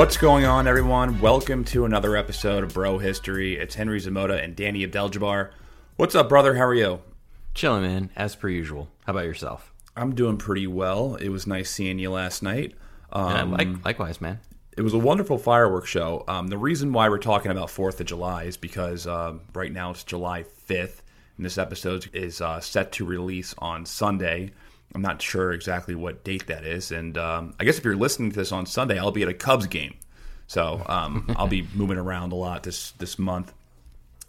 What's going on, everyone? Welcome to another episode of Bro History. It's Henry Zamota and Danny Abdeljabbar. What's up, brother? How are you? Chilling, man, as per usual. How about yourself? I'm doing pretty well. It was nice seeing you last night. Um, like, likewise, man. It was a wonderful fireworks show. Um, the reason why we're talking about Fourth of July is because uh, right now it's July 5th, and this episode is uh, set to release on Sunday. I'm not sure exactly what date that is, and um, I guess if you're listening to this on Sunday, I'll be at a Cubs game, so um, I'll be moving around a lot this this month.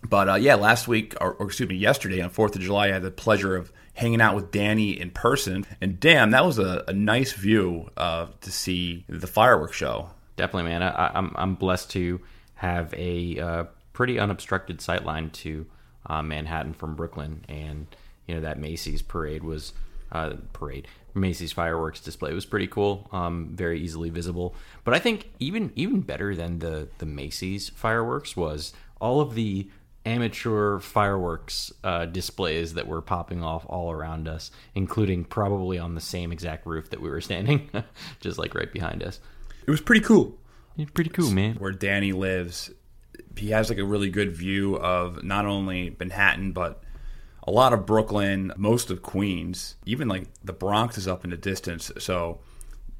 But uh, yeah, last week, or, or, excuse me, yesterday on Fourth of July, I had the pleasure of hanging out with Danny in person, and damn, that was a, a nice view uh, to see the fireworks show. Definitely, man. I, am I'm, I'm blessed to have a uh, pretty unobstructed sightline to uh, Manhattan from Brooklyn, and you know that Macy's parade was uh, parade. Macy's fireworks display was pretty cool, um, very easily visible. But I think even even better than the the Macy's fireworks was all of the amateur fireworks uh, displays that were popping off all around us, including probably on the same exact roof that we were standing, just like right behind us. It was pretty cool. It's pretty cool, man. Where Danny lives, he has like a really good view of not only Manhattan but a lot of Brooklyn, most of Queens, even like the Bronx is up in the distance. So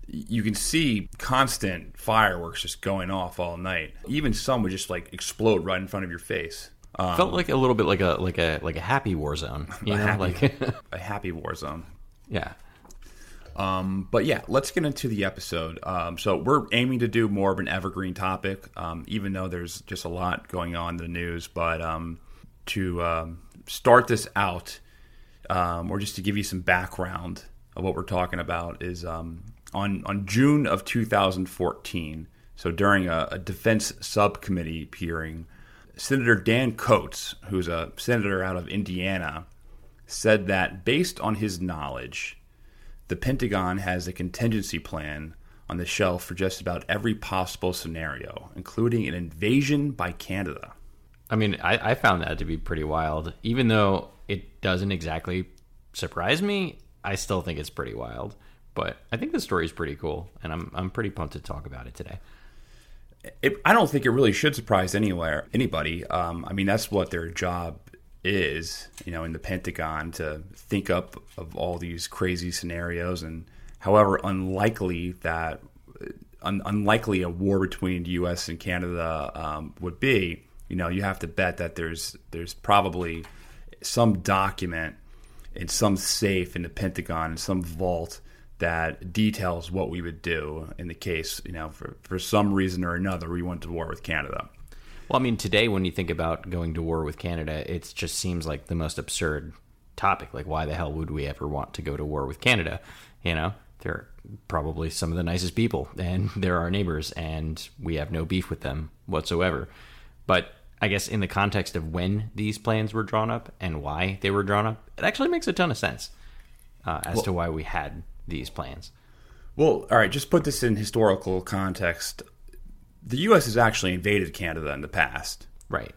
you can see constant fireworks just going off all night. Even some would just like explode right in front of your face. Um, Felt like a little bit like a like a like a happy war zone, you know, happy, like a happy war zone. Yeah. Um, but yeah, let's get into the episode. Um, so we're aiming to do more of an evergreen topic, um, even though there's just a lot going on in the news. But um, to um, start this out, um, or just to give you some background of what we're talking about, is um, on on June of 2014. So during a, a defense subcommittee hearing, Senator Dan Coats, who's a senator out of Indiana, said that based on his knowledge, the Pentagon has a contingency plan on the shelf for just about every possible scenario, including an invasion by Canada. I mean, I, I found that to be pretty wild. Even though it doesn't exactly surprise me, I still think it's pretty wild. But I think the story is pretty cool, and I'm I'm pretty pumped to talk about it today. It, I don't think it really should surprise anywhere anybody. Um, I mean, that's what their job is, you know, in the Pentagon to think up of all these crazy scenarios, and however unlikely that un, unlikely a war between the U.S. and Canada um, would be, you know, you have to bet that there's there's probably some document in some safe in the Pentagon in some vault that details what we would do in the case, you know, for, for some reason or another we went to war with Canada. Well, I mean, today when you think about going to war with Canada, it just seems like the most absurd topic. Like, why the hell would we ever want to go to war with Canada? You know, they're probably some of the nicest people, and they're our neighbors, and we have no beef with them whatsoever. But I guess in the context of when these plans were drawn up and why they were drawn up, it actually makes a ton of sense uh, as well, to why we had these plans. Well, all right, just put this in historical context. The U.S. has actually invaded Canada in the past. Right.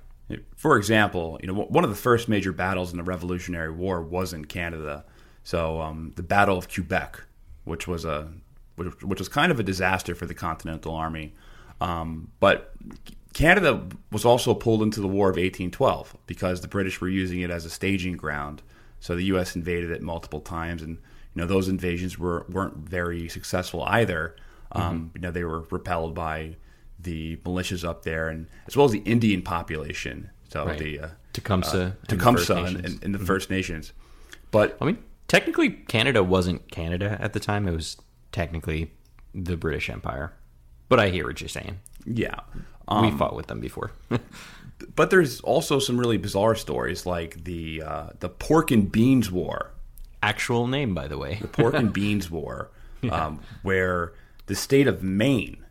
For example, you know, one of the first major battles in the Revolutionary War was in Canada. So um, the Battle of Quebec, which was a which, which was kind of a disaster for the Continental Army. Um, but Canada was also pulled into the War of 1812 because the British were using it as a staging ground. So the U.S. invaded it multiple times, and you know those invasions were weren't very successful either. Um, mm-hmm. You know they were repelled by the militias up there, and as well as the Indian population. So right. the uh, Tecumseh, uh, Tecumseh, in, in, in the mm-hmm. First Nations. But I mean, technically, Canada wasn't Canada at the time; it was technically the British Empire. But I hear what you're saying. Yeah. we fought with them before. But there's also some really bizarre stories like the uh, the Pork and Beans War. Actual name, by the way. The pork and Beans War, um, where the state of Maine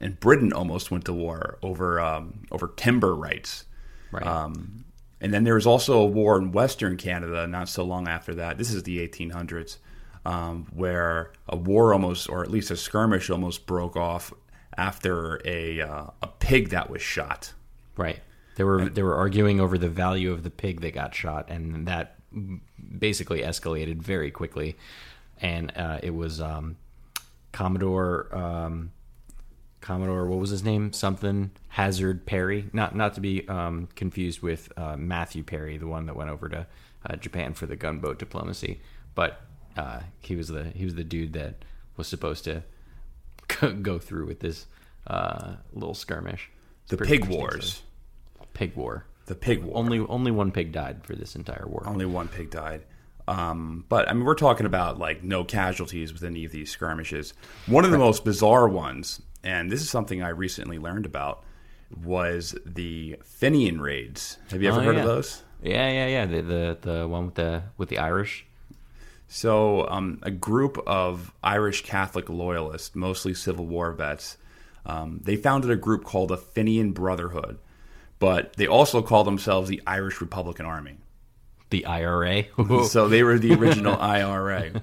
and Britain almost went to war over um, over timber rights. Right. Um, and then there was also a war in Western Canada not so long after that. This is the 1800s, um, where a war almost, or at least a skirmish, almost broke off after a uh, a pig that was shot. Right. They were they were arguing over the value of the pig that got shot, and that basically escalated very quickly. And uh, it was um, Commodore um, Commodore. What was his name? Something Hazard Perry. Not not to be um, confused with uh, Matthew Perry, the one that went over to uh, Japan for the gunboat diplomacy. But uh, he was the he was the dude that was supposed to go through with this uh, little skirmish. It's The Pig Wars. Pig War. The Pig War. Only only one pig died for this entire war. Only one pig died. Um, but I mean, we're talking about like no casualties with any of these skirmishes. One of the most bizarre ones, and this is something I recently learned about, was the Fenian raids. Have you ever Oh, heard yeah. of those? Yeah, yeah, yeah. The the the one with the with the Irish. So, um, a group of Irish Catholic loyalists, mostly Civil War vets, um, they founded a group called the Fenian Brotherhood, but they also call themselves the Irish Republican Army. The IRA. So they were the original IRA.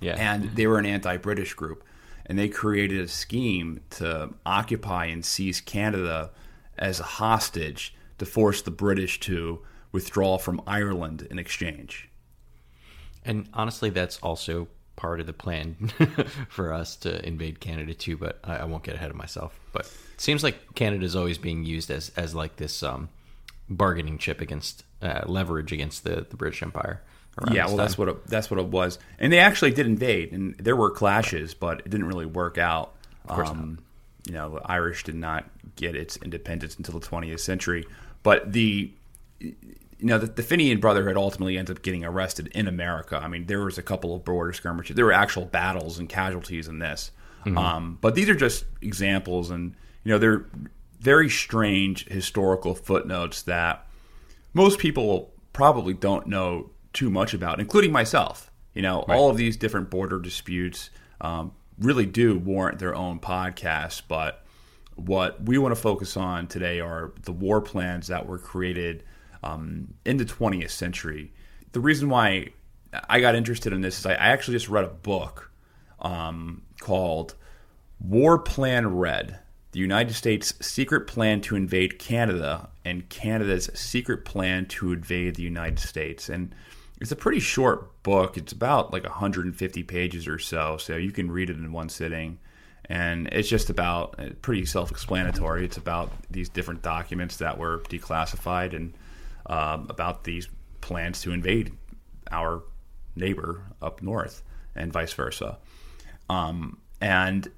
yeah. and they were an anti-British group, and they created a scheme to occupy and seize Canada as a hostage to force the British to withdraw from Ireland in exchange. And honestly, that's also part of the plan for us to invade Canada too. But I, I won't get ahead of myself. But it seems like Canada is always being used as as like this um, bargaining chip against uh, leverage against the, the British Empire. Yeah, well, that's what it, that's what it was, and they actually did invade, and there were clashes, but it didn't really work out. Of Um, you know, the Irish did not get its independence until the 20th century, but the you know the, the Fenian Brotherhood ultimately ends up getting arrested in America. I mean, there was a couple of border skirmishes, there were actual battles and casualties in this, um, but these are just examples, and you know they're very strange historical footnotes that most people probably don't know too much about, including myself. You know, all of these different border disputes um, really do warrant their own podcast, but what we want to focus on today are the war plans that were created um, in the 20th century. The reason why I got interested in this is I, I actually just read a book um, called War Plan Red The United States' Secret Plan to Invade Canada and Canada's Secret Plan to Invade the United States. And it's a pretty short book. It's about like 150 pages or so, so you can read it in one sitting. And it's just about uh, pretty self explanatory. It's about these different documents that were declassified and um, about these plans to invade our neighbor up north and vice versa. Um, and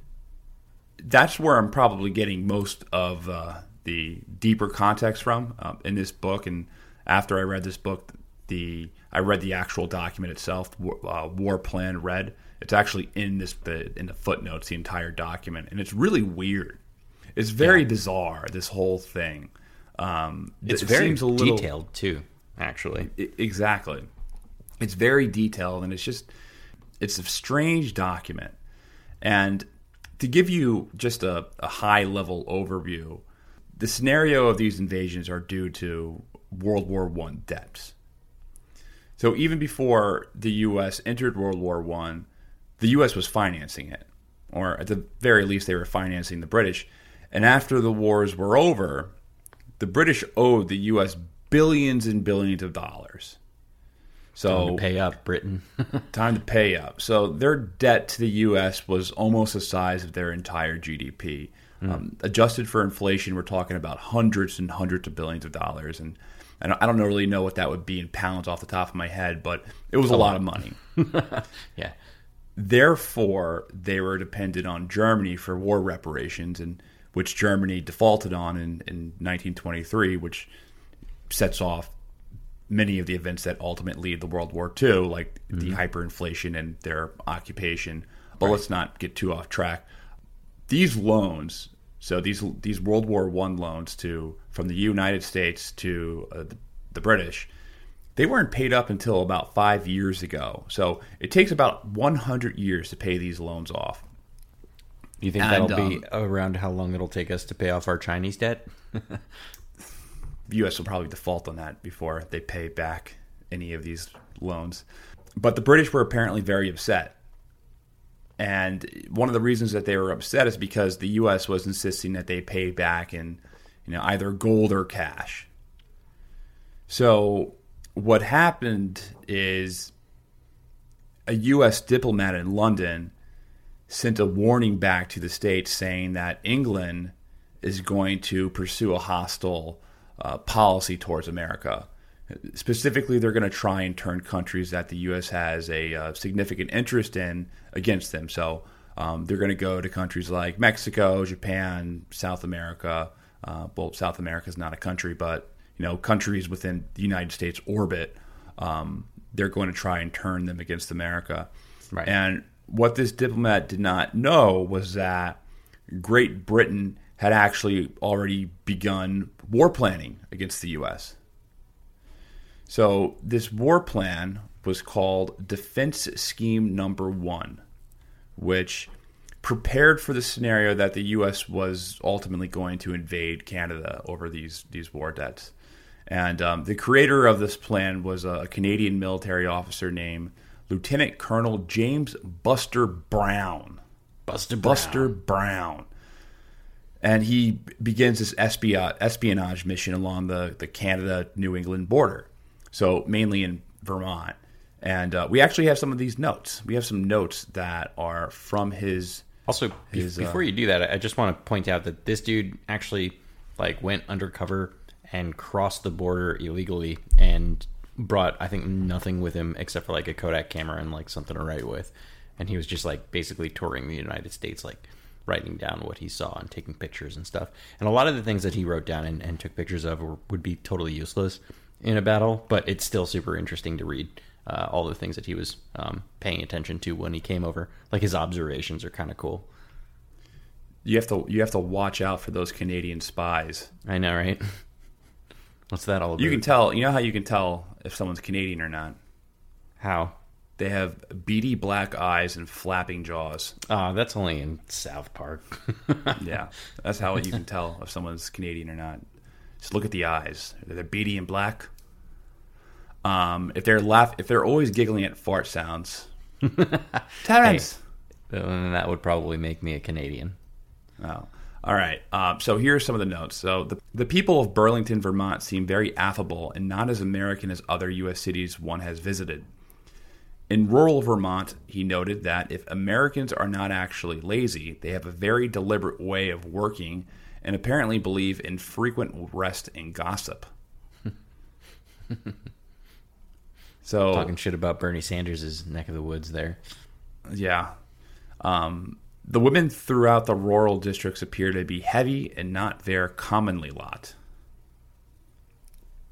that's where I'm probably getting most of uh, the deeper context from uh, in this book. And after I read this book, the I read the actual document itself, War, uh, War Plan Red. It's actually in this the, in the footnotes, the entire document, and it's really weird. It's very bizarre. This whole thing. Um, It's it very seems a little, detailed too. Actually, I- exactly. It's very detailed, and it's just it's a strange document. And to give you just a, a high level overview, the scenario of these invasions are due to World War One debts. So even before the U.S. entered World War One, the U.S. was financing it, or at the very least, they were financing the British. And after the wars were over, the British owed the U.S. billions and billions of dollars. So to pay up Britain. time to pay up. So their debt to the U.S. was almost the size of their entire GDP. Um, adjusted for inflation, we're talking about hundreds and hundreds of billions of dollars, and and I don't really know what that would be in pounds off the top of my head, but it was a lot of money. yeah, Therefore, they were dependent on Germany for war reparations, and which Germany defaulted on in, in 1923, which sets off many of the events that ultimately lead to World War II, like the hyperinflation and their occupation. But let's not get too off track. These loans So these these World War One loans to from the United States to uh, the, the British, they weren't paid up until about five years ago. So it takes about 100 years to pay these loans off. Do you think And, that'll be um, around how long it'll take us to pay off our Chinese debt? the U.S. will probably default on that before they pay back any of these loans. But the British were apparently very upset. And one of the reasons that they were upset is because the U.S. was insisting that they pay back in, you know, either gold or cash. So what happened is a U.S. diplomat in London sent a warning back to the states saying that England is going to pursue a hostile uh, policy towards America. Specifically, they're going to try and turn countries that the U.S. has a uh, significant interest in against them. So um, they're going to go to countries like Mexico, Japan, South America. Uh, well, South America is not a country, but you know, countries within the United States orbit. Um, they're going to try and turn them against America. Right. And what this diplomat did not know was that Great Britain had actually already begun war planning against the U.S. So this war plan was called Defense Scheme Number One, which prepared for the scenario that the U.S. was ultimately going to invade Canada over these these war debts. And um, the creator of this plan was a Canadian military officer named Lieutenant Colonel James Buster Brown. Buster Buster Brown. And he begins this espionage, espionage mission along the, the Canada New England border. So, mainly in Vermont. And uh, we actually have some of these notes. We have some notes that are from his. Also, His, uh, before you do that, I just want to point out that this dude actually like went undercover and crossed the border illegally and brought I think nothing with him except for like a Kodak camera and like something to write with. And he was just like basically touring the United States, like writing down what he saw and taking pictures and stuff. And a lot of the things that he wrote down and, and took pictures of were, would be totally useless in a battle, but it's still super interesting to read. Uh, all the things that he was um, paying attention to when he came over, like his observations, are kind of cool. You have to you have to watch out for those Canadian spies. I know, right? What's that all about? You can tell. You know how you can tell if someone's Canadian or not. How? They have beady black eyes and flapping jaws. Oh, that's only in South Park. Yeah, that's how you can tell if someone's Canadian or not. Just look at the eyes. They're beady and black. Um, if they're laugh, if they're always giggling at fart sounds, Terrance. then that would probably make me a Canadian. Oh. All right. Um, so here are some of the notes. So the, the people of Burlington, Vermont seem very affable and not as American as other U.S. cities one has visited. In rural Vermont, he noted that if Americans are not actually lazy, they have a very deliberate way of working and apparently believe in frequent rest and gossip. so Talking shit about Bernie Sanders' neck of the woods there. Yeah. Um, the women throughout the rural districts appear to be heavy and not their commonly lot.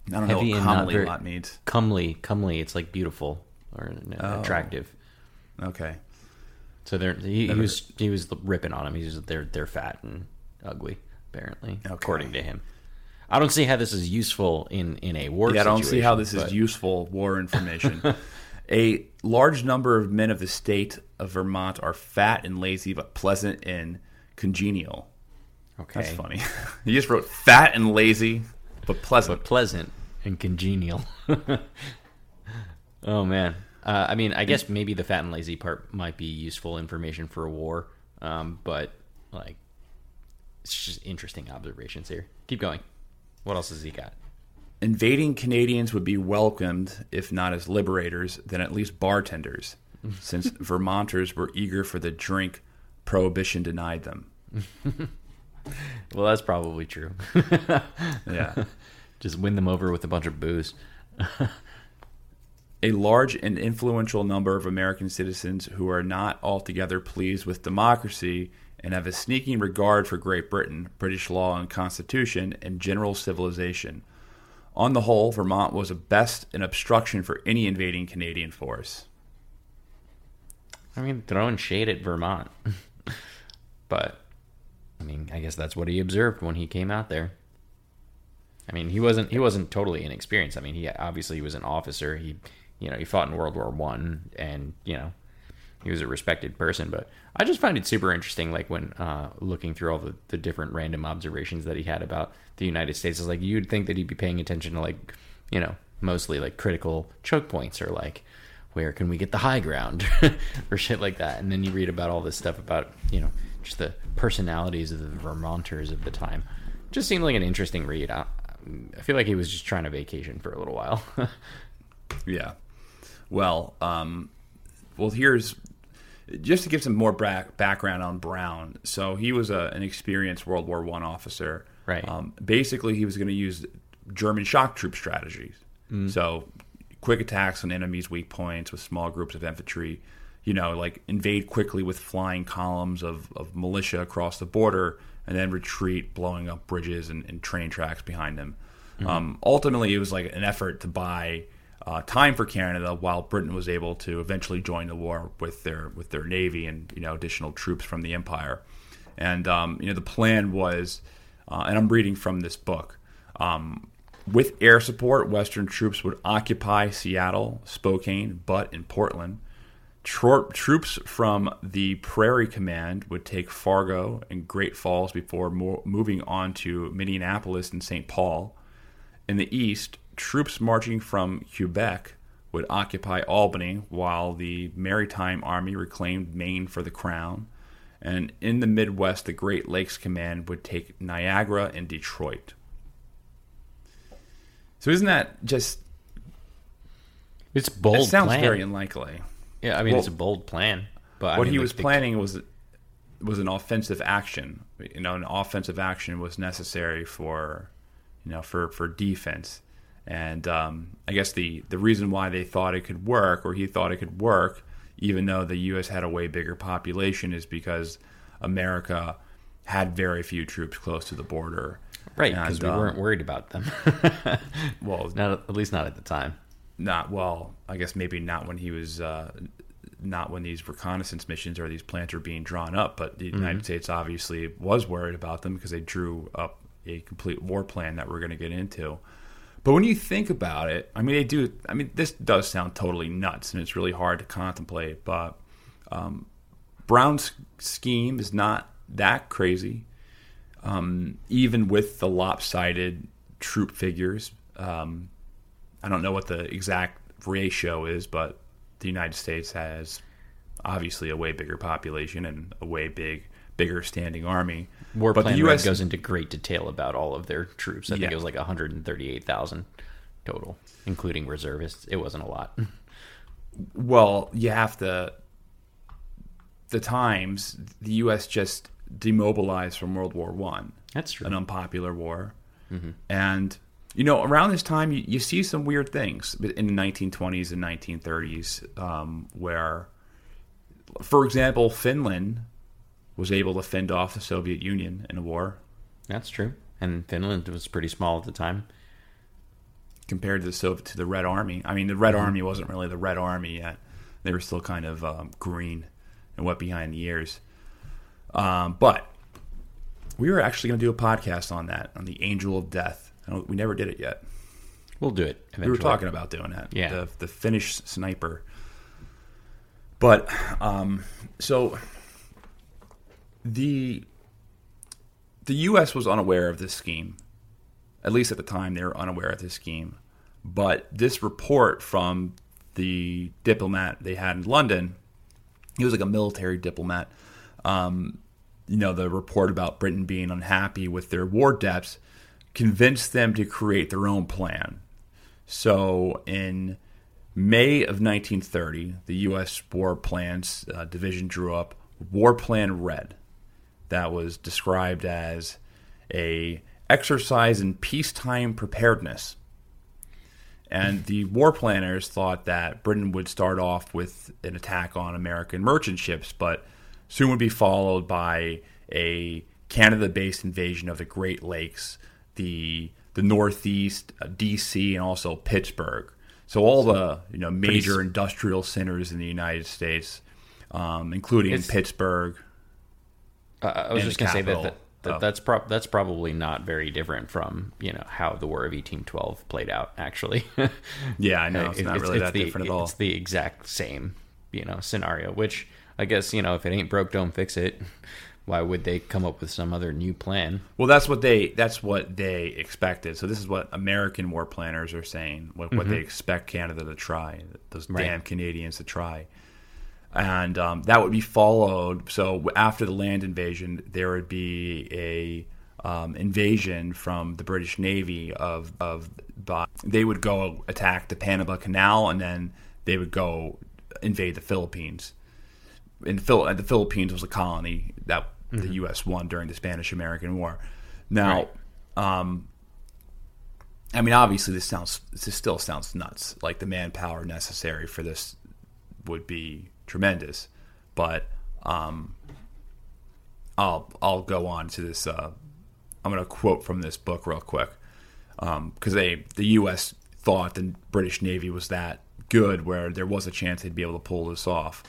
I don't Heavy know what commonly very- lot means. Comely, comely. It's like beautiful or Oh. attractive. Okay. So they're he, he was he was ripping on him. He's they're they're fat and ugly apparently, Okay. according to him. I don't see how this is useful in in a war. Yeah, I don't see how this situation, is useful war information. a large number of men of the state of Vermont are fat and lazy, but pleasant and congenial. Okay, That's funny. he just wrote fat and lazy, but pleasant. but pleasant and congenial. oh man, uh, I mean, I guess maybe the fat and lazy part might be useful information for a war, um, but like, it's just interesting observations here. Keep going. What else has he got? Invading Canadians would be welcomed, if not as liberators, then at least bartenders, since Vermonters were eager for the drink prohibition denied them. Well, that's probably true. Yeah. just win them over with a bunch of booze. a large and influential number of American citizens who are not altogether pleased with democracy and have a sneaking regard for Great Britain, British law and constitution, and general civilization. On the whole, Vermont was a best an obstruction for any invading Canadian force. I mean, throwing shade at Vermont, but I mean, I guess that's what he observed when he came out there. I mean, he wasn't he wasn't totally inexperienced. I mean, he obviously he was an officer. He, you know, he fought in World War One, and you know, he was a respected person. But I just find it super interesting, like when uh, looking through all the, the different random observations that he had about the United States. Is like you'd think that he'd be paying attention to like, you know, mostly like critical choke points or like where can we get the high ground or shit like that. And then you read about all this stuff about you know just the personalities of the Vermonters of the time. Just seemed like an interesting read. I, I feel like he was just trying to vacation for a little while. yeah. Well, um, well, here's just to give some more background on Brown. So he was a, an experienced World War One officer. Right. Um, basically, he was going to use German shock troop strategies. Mm. So quick attacks on enemies' weak points with small groups of infantry. You know, like invade quickly with flying columns of, of militia across the border, and then retreat, blowing up bridges and, and train tracks behind them. Mm-hmm. Um, ultimately, it was like an effort to buy uh, time for Canada, while Britain was able to eventually join the war with their with their navy and you know additional troops from the empire. And um, you know the plan was, uh, and I'm reading from this book. Um, with air support, Western troops would occupy Seattle, Spokane, but in Portland. Tro- troops from the Prairie Command would take Fargo and Great Falls before mo- moving on to Minneapolis and St. Paul. In the east, troops marching from Quebec would occupy Albany while the Maritime Army reclaimed Maine for the Crown. And in the Midwest, the Great Lakes Command would take Niagara and Detroit. So isn't that just? It's bold. It sounds plan. very unlikely. Yeah, I mean well, it's a bold plan. But what I mean, he the, was the, planning was was an offensive action. You know, an offensive action was necessary for you know for for defense. And um, I guess the the reason why they thought it could work, or he thought it could work, even though the U.S. had a way bigger population, is because America had very few troops close to the border. Right, because we um, weren't worried about them. well, not at least not at the time. Not well. I guess maybe not when he was. Uh, not when these reconnaissance missions or these plans were being drawn up, but the mm-hmm. United States obviously was worried about them because they drew up a complete war plan that we're going to get into. But when you think about it, I mean, they do. I mean, this does sound totally nuts, and it's really hard to contemplate. But um, Brown's scheme is not that crazy, um, even with the lopsided troop figures. Um, I don't know what the exact ratio is, but the United States has obviously a way bigger population and a way big bigger standing army. War but the US goes into great detail about all of their troops. I think Yeah. it was like 138,000 total, including reservists. It wasn't a lot. Well, you have to. The times the U.S. just demobilized from World War One, That's true. an unpopular war, and you know around this time you, you see some weird things in the 1920s and 1930s, um, where, for example, Finland was able to fend off the Soviet Union in a war That's true. And Finland was pretty small at the time. compared to the Soviet to the Red Army. I mean, the Red Army wasn't really the Red Army yet; they were still kind of um, green and wet behind the ears. Um, but we were actually going to do a podcast on that, on the Angel of Death. I don't, we never did it yet. We'll do it eventually. We were talking about doing that. Yeah. the, the Finnish sniper. But um, so the the U.S. was unaware of this scheme. At least at the time, they were unaware of this scheme. But this report from the diplomat they had in London, he was like a military diplomat. Um, you know, the report about Britain being unhappy with their war debts convinced them to create their own plan. So in May of 1930, the U.S. War Plans uh, Division drew up War Plan Red that was described as a exercise in peacetime preparedness. And the war planners thought that Britain would start off with an attack on American merchant ships, but soon would be followed by a Canada-based invasion of the Great Lakes, the the Northeast, uh, D.C., and also Pittsburgh. So all the you know major industrial centers in the United States, um, including It's- Pittsburgh, Uh, I was just going to say that capital, That, Oh. That's prob that's probably not very different from you know how the War of eighteen twelve played out. Actually, Yeah, I know it's It- not really that the, different at all. It's the exact same you know scenario. Which I guess you know if it ain't broke, don't fix it. Why would they come up with some other new plan? Well, that's what they that's what they expected. So this is what American war planners are saying. What, what they expect Canada to try, those Right. damn Canadians to try, and um, that would be followed. So after the land invasion, there would be a um, invasion from the British Navy of of by, they would go attack the Panama Canal and then they would go invade the Philippines. In Phil, the Philippines was a colony that the U.S. won during the Spanish American War. Now, um, I mean, obviously, this sounds this still sounds nuts. Like the manpower necessary for this would be tremendous, but um, I'll I'll go on to this. Uh, I'm going to quote from this book real quick because they the U.S. thought the British Navy was that good, where there was a chance they'd be able to pull this off.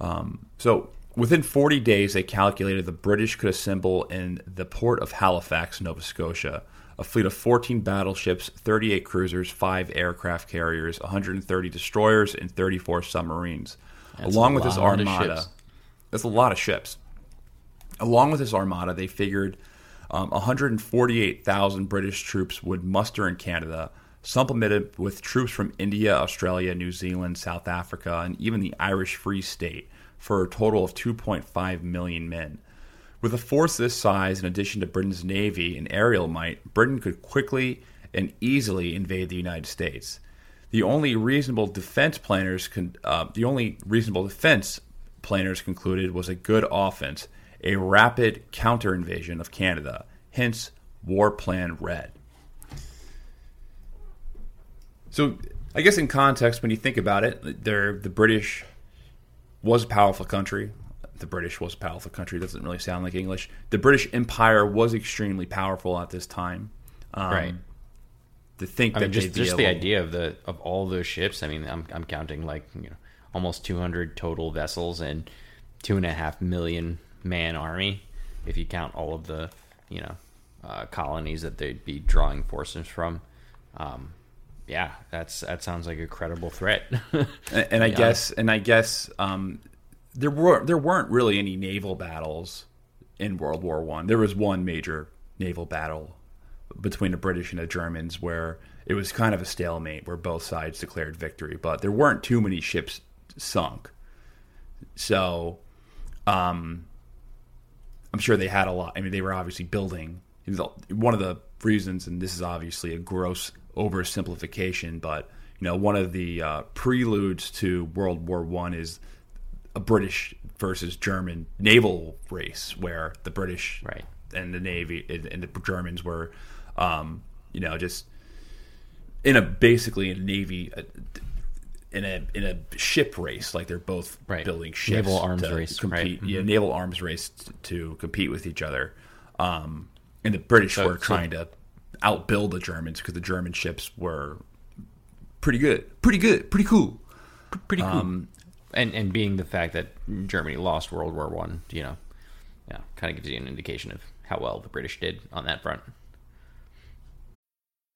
Um, so within 40 days, they calculated the British could assemble in the port of Halifax, Nova Scotia, a fleet of 14 battleships, 38 cruisers, five aircraft carriers, 130 destroyers, and 34 submarines. That's Along with this armada, that's a lot of ships. Along with this armada, they figured um, 148,000 British troops would muster in Canada, supplemented with troops from India, Australia, New Zealand, South Africa, and even the Irish Free State, for a total of 2.5 million men. With a force this size, in addition to Britain's navy and aerial might, Britain could quickly and easily invade the United States. The only reasonable defense planners, con- uh, the only reasonable defense planners concluded was a good offense, a rapid counter invasion of Canada. Hence, War Plan Red. So, I guess in context, when you think about it, the British was a powerful country. The British was a powerful country. Doesn't really sound like English. The British Empire was extremely powerful at this time. Um, Right. To think I that mean, just just the idea of the of all those ships. I mean, I'm I'm counting like you know almost 200 total vessels and two and a half million man army. If you count all of the you know uh, colonies that they'd be drawing forces from, um, yeah, that's that sounds like a credible threat. and, and I guess and I guess um, there were there weren't really any naval battles in World War One. There was one major naval battle between the British and the Germans where it was kind of a stalemate where both sides declared victory, but there weren't too many ships sunk. So, um, I'm sure they had a lot. I mean, they were obviously building. One of the reasons, and this is obviously a gross oversimplification, but you know, one of the uh, preludes to World War One is a British versus German naval race, where the British Right. and the Navy and and the Germans were, um, you know, just in a basically in a navy. uh, in a in a ship race, like they're both Right. building ships, Naval arms to race, compete. right. Mm-hmm. Yeah, naval arms race t- to compete with each other. Um, and the British So- were so- trying to outbuild the Germans because the German ships were pretty good, pretty good, pretty cool. Pretty cool. Um, and and being the fact that Germany lost World War One, you know, yeah, kind of gives you an indication of how well the British did on that front.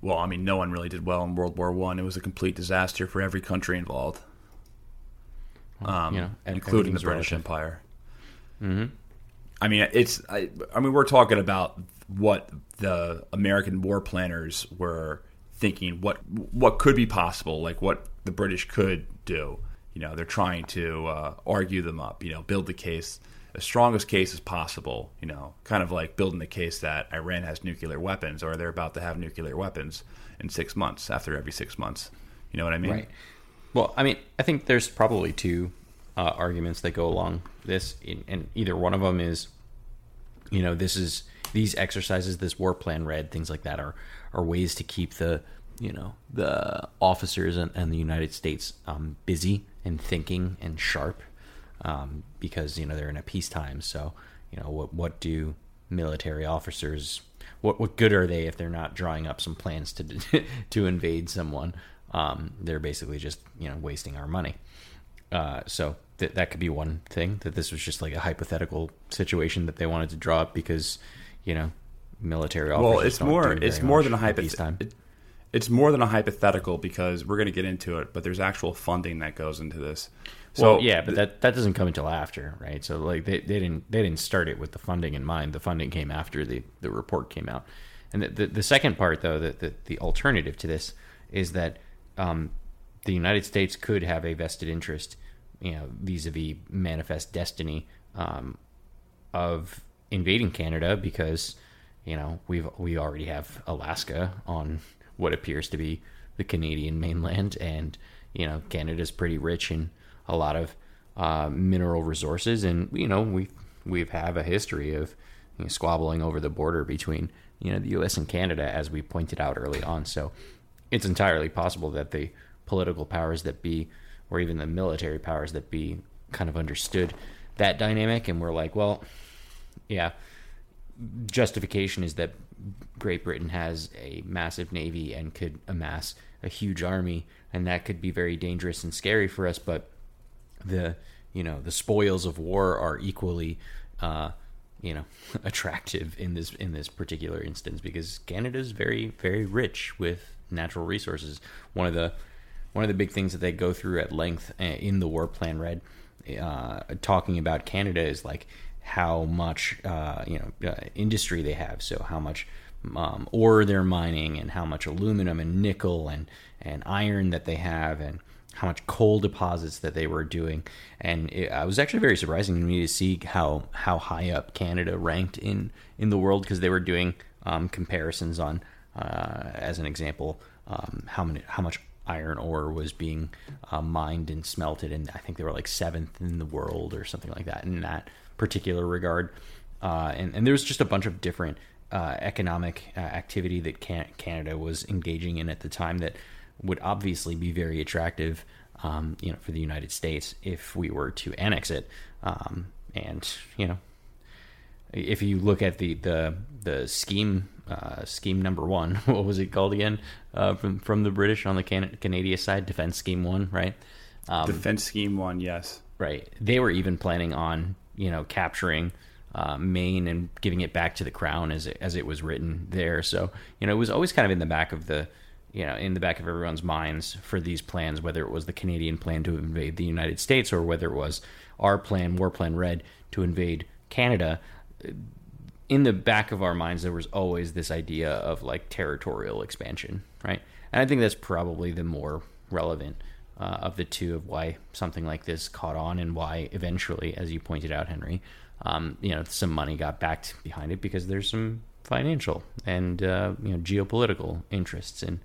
Well, I mean, no one really did well in World War One. It was a complete disaster for every country involved, um, you know, including the British relative. Empire. Mm-hmm. I mean, it's. I, I mean, we're talking about what the American war planners were thinking, what what could be possible, like what the British could do. You know, they're trying to uh, argue them up. You know, build the case as strong as case as possible. You know, kind of like building the case that Iran has nuclear weapons or they're about to have nuclear weapons in six months after every six months. You know what I mean? Right. Well, I mean, I think there's probably two uh, arguments that go along this, and either one of them is, you know, this is these exercises, this war plan red, things like that are are ways to keep the you know the officers and, and the United States um, busy and thinking and sharp um, because you know they're in a peacetime. So you know what what do military officers what what good are they if they're not drawing up some plans to to invade someone? Um, they're basically just you know wasting our money. Uh, so th- that could be one thing that this was just like a hypothetical situation that they wanted to draw up because you know military officers. Well, it's more it's more than a hypothetical. It, it's more than a hypothetical because we're going to get into it, but there's actual funding that goes into this. So well, yeah, but that that doesn't come until after, right? So like they, they didn't they didn't start it with the funding in mind. The funding came after the the report came out. And the the, the second part though, the, the, the alternative to this is that um, the United States could have a vested interest, you know, vis-a-vis manifest destiny um, of invading Canada because you know we've we already have Alaska on what appears to be the Canadian mainland, and you know Canada's pretty rich in a lot of uh, mineral resources, and you know we we have a history of you know, squabbling over the border between you know the U.S. and Canada, as we pointed out early on. So it's entirely possible that the political powers that be, or even the military powers that be, kind of understood that dynamic, and we're like, well, yeah. Justification is that Great Britain has a massive navy and could amass a huge army, and that could be very dangerous and scary for us. But the you know the spoils of war are equally uh, you know attractive in this in this particular instance because Canada is very very rich with natural resources. One of the one of the big things that they go through at length uh, in the war plan red uh, talking about Canada is like how much uh, you know uh, industry they have so how much um, ore they're mining and how much aluminum and nickel and and iron that they have and how much coal deposits that they were doing, and it, was actually very surprising to me to see how how high up Canada ranked in in the world because they were doing um, comparisons on, uh, as an example, um, how many how much iron ore was being uh, mined and smelted, and I think they were like seventh in the world or something like that in that particular regard. Uh, and, and there was just a bunch of different uh, economic uh, activity that can- Canada was engaging in at the time that would obviously be very attractive, um, you know, for the United States if we were to annex it. Um, and you know, if you look at the the the scheme uh, scheme number one, what was it called again? Uh, from from the British on the Can- Canadian side, Defense Scheme One, right? Um, Defense Scheme One, yes. Right. They were even planning on you know capturing. Uh, Maine and giving it back to the crown as it, as it was written there. So you know it was always kind of in the back of the you know, in the back of everyone's minds for these plans, whether it was the Canadian plan to invade the United States or whether it was our plan, War Plan Red, to invade Canada. In the back of our minds, there was always this idea of like territorial expansion, right? And I think that's probably the more relevant uh, of the two of why something like this caught on and why eventually, as you pointed out, Henry, um, you know, some money got backed behind it because there's some financial and uh, you know geopolitical interests in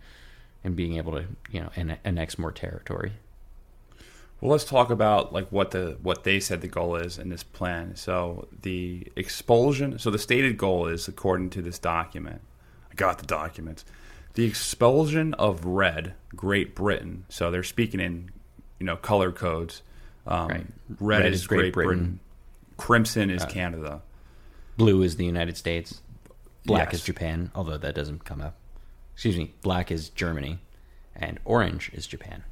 in being able to you know annex more territory. Well, let's talk about like what the what they said the goal is in this plan. So the expulsion. So the stated goal is, according to this document, I got the documents. The expulsion of red, Great Britain. So they're speaking in you know color codes. Um, right. red, red, is Great, Great Britain. Britain. Crimson is uh, Canada. Blue is the United States. Black yes. is Japan, although that doesn't come up. Excuse me. Black is Germany, and orange is Japan.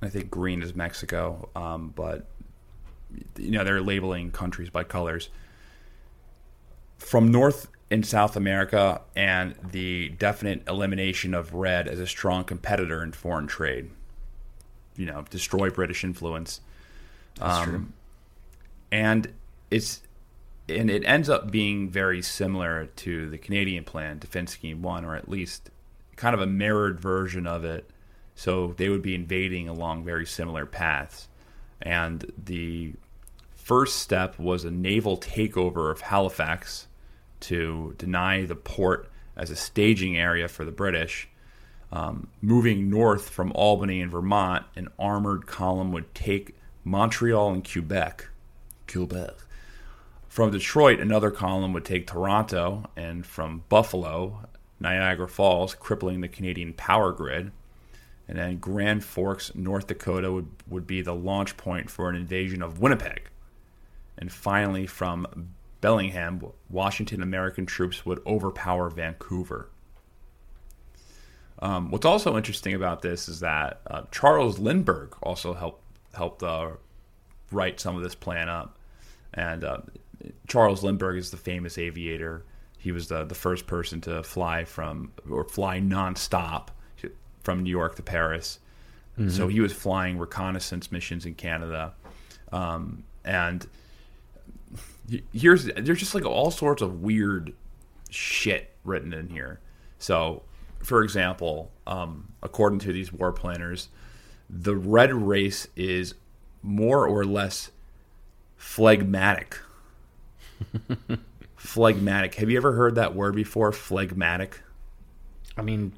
I think green is Mexico, um, but you know they're labeling countries by colors. From North and South America, and the definite elimination of red as a strong competitor in foreign trade. You know, destroy British influence. That's um, true. And it's and it ends up being very similar to the Canadian plan, Defense Scheme One, or at least kind of a mirrored version of it. So they would be invading along very similar paths, and the first step was a naval takeover of Halifax to deny the port as a staging area for the British. Um, moving north from Albany and Vermont, an armored column would take Montreal and Quebec. Quebec. From Detroit, another column would take Toronto, and from Buffalo, Niagara Falls, crippling the Canadian power grid. And then Grand Forks, North Dakota would, would be the launch point for an invasion of Winnipeg. And finally, from Bellingham, Washington American troops would overpower Vancouver. Um, what's also interesting about this is that uh, Charles Lindbergh also helped helped uh, write some of this plan up, and uh, Charles Lindbergh is the famous aviator. He was the the first person to fly from or fly nonstop from New York to Paris. Mm-hmm. So he was flying reconnaissance missions in Canada, um, and here's there's just like all sorts of weird shit written in here. So for example, um, according to these war planners, the red race is more or less phlegmatic. phlegmatic. Have you ever heard that word before? Phlegmatic. I mean,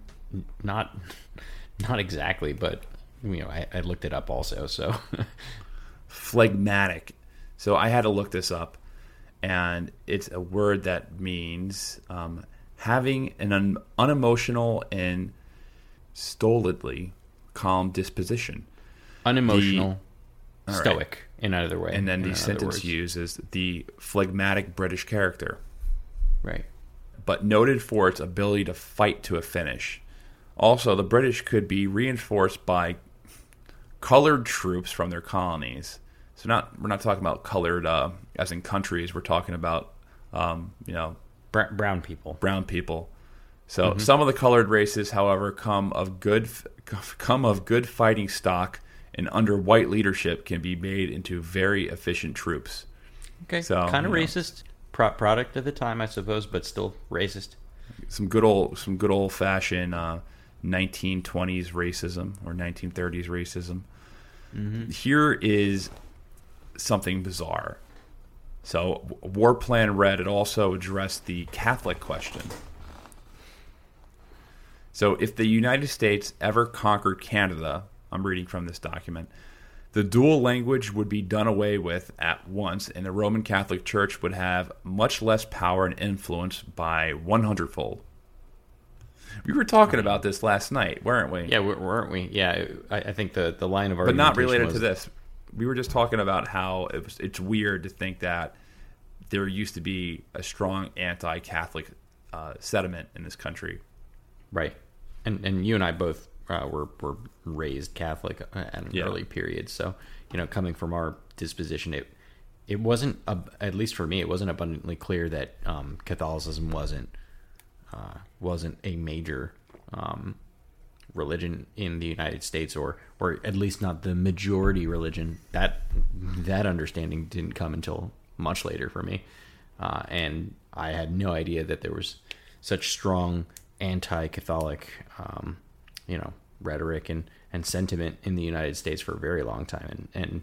not not exactly, but you know, I, I looked it up also. So phlegmatic. So I had to look this up, and it's a word that means um, having an un- unemotional and stolidly calm disposition. Unemotional, the, stoic, right. In other way. And then the sentence uses the phlegmatic British character. Right. But noted for its ability to fight to a finish. Also, the British could be reinforced by colored troops from their colonies. So not we're not talking about colored uh, as in countries. We're talking about um, you know brown people. Brown people. So mm-hmm. some of the colored races, however, come of good come of good fighting stock, and under white leadership can be made into very efficient troops. Okay, so kind of racist Pro- product of the time, I suppose, but still racist. Some good old some good old fashioned uh, 1920s racism or 1930s racism. Mm-hmm. Here is something bizarre. So, War Plan Red, it also addressed the Catholic question. So, if the United States ever conquered Canada, I'm reading from this document, the dual language would be done away with at once, and the Roman Catholic Church would have much less power and influence by 100 fold. We were talking about this last night, weren't we? Yeah, weren't we? Yeah, I, I think the, the line of argument, but not related was... to this we were just talking about how it was, it's weird to think that there used to be a strong anti-Catholic uh, sentiment in this country. Right, and and you and I both uh, were were raised Catholic at an yeah. early period, so you know, coming from our disposition, it it wasn't at least for me, it wasn't abundantly clear that um, Catholicism wasn't uh, wasn't a major um, religion in the United States, or or at least not the majority religion. That that understanding didn't come until much later for me, uh, and I had no idea that there was such strong anti-Catholic, um, you know, rhetoric and and sentiment in the United States for a very long time. And and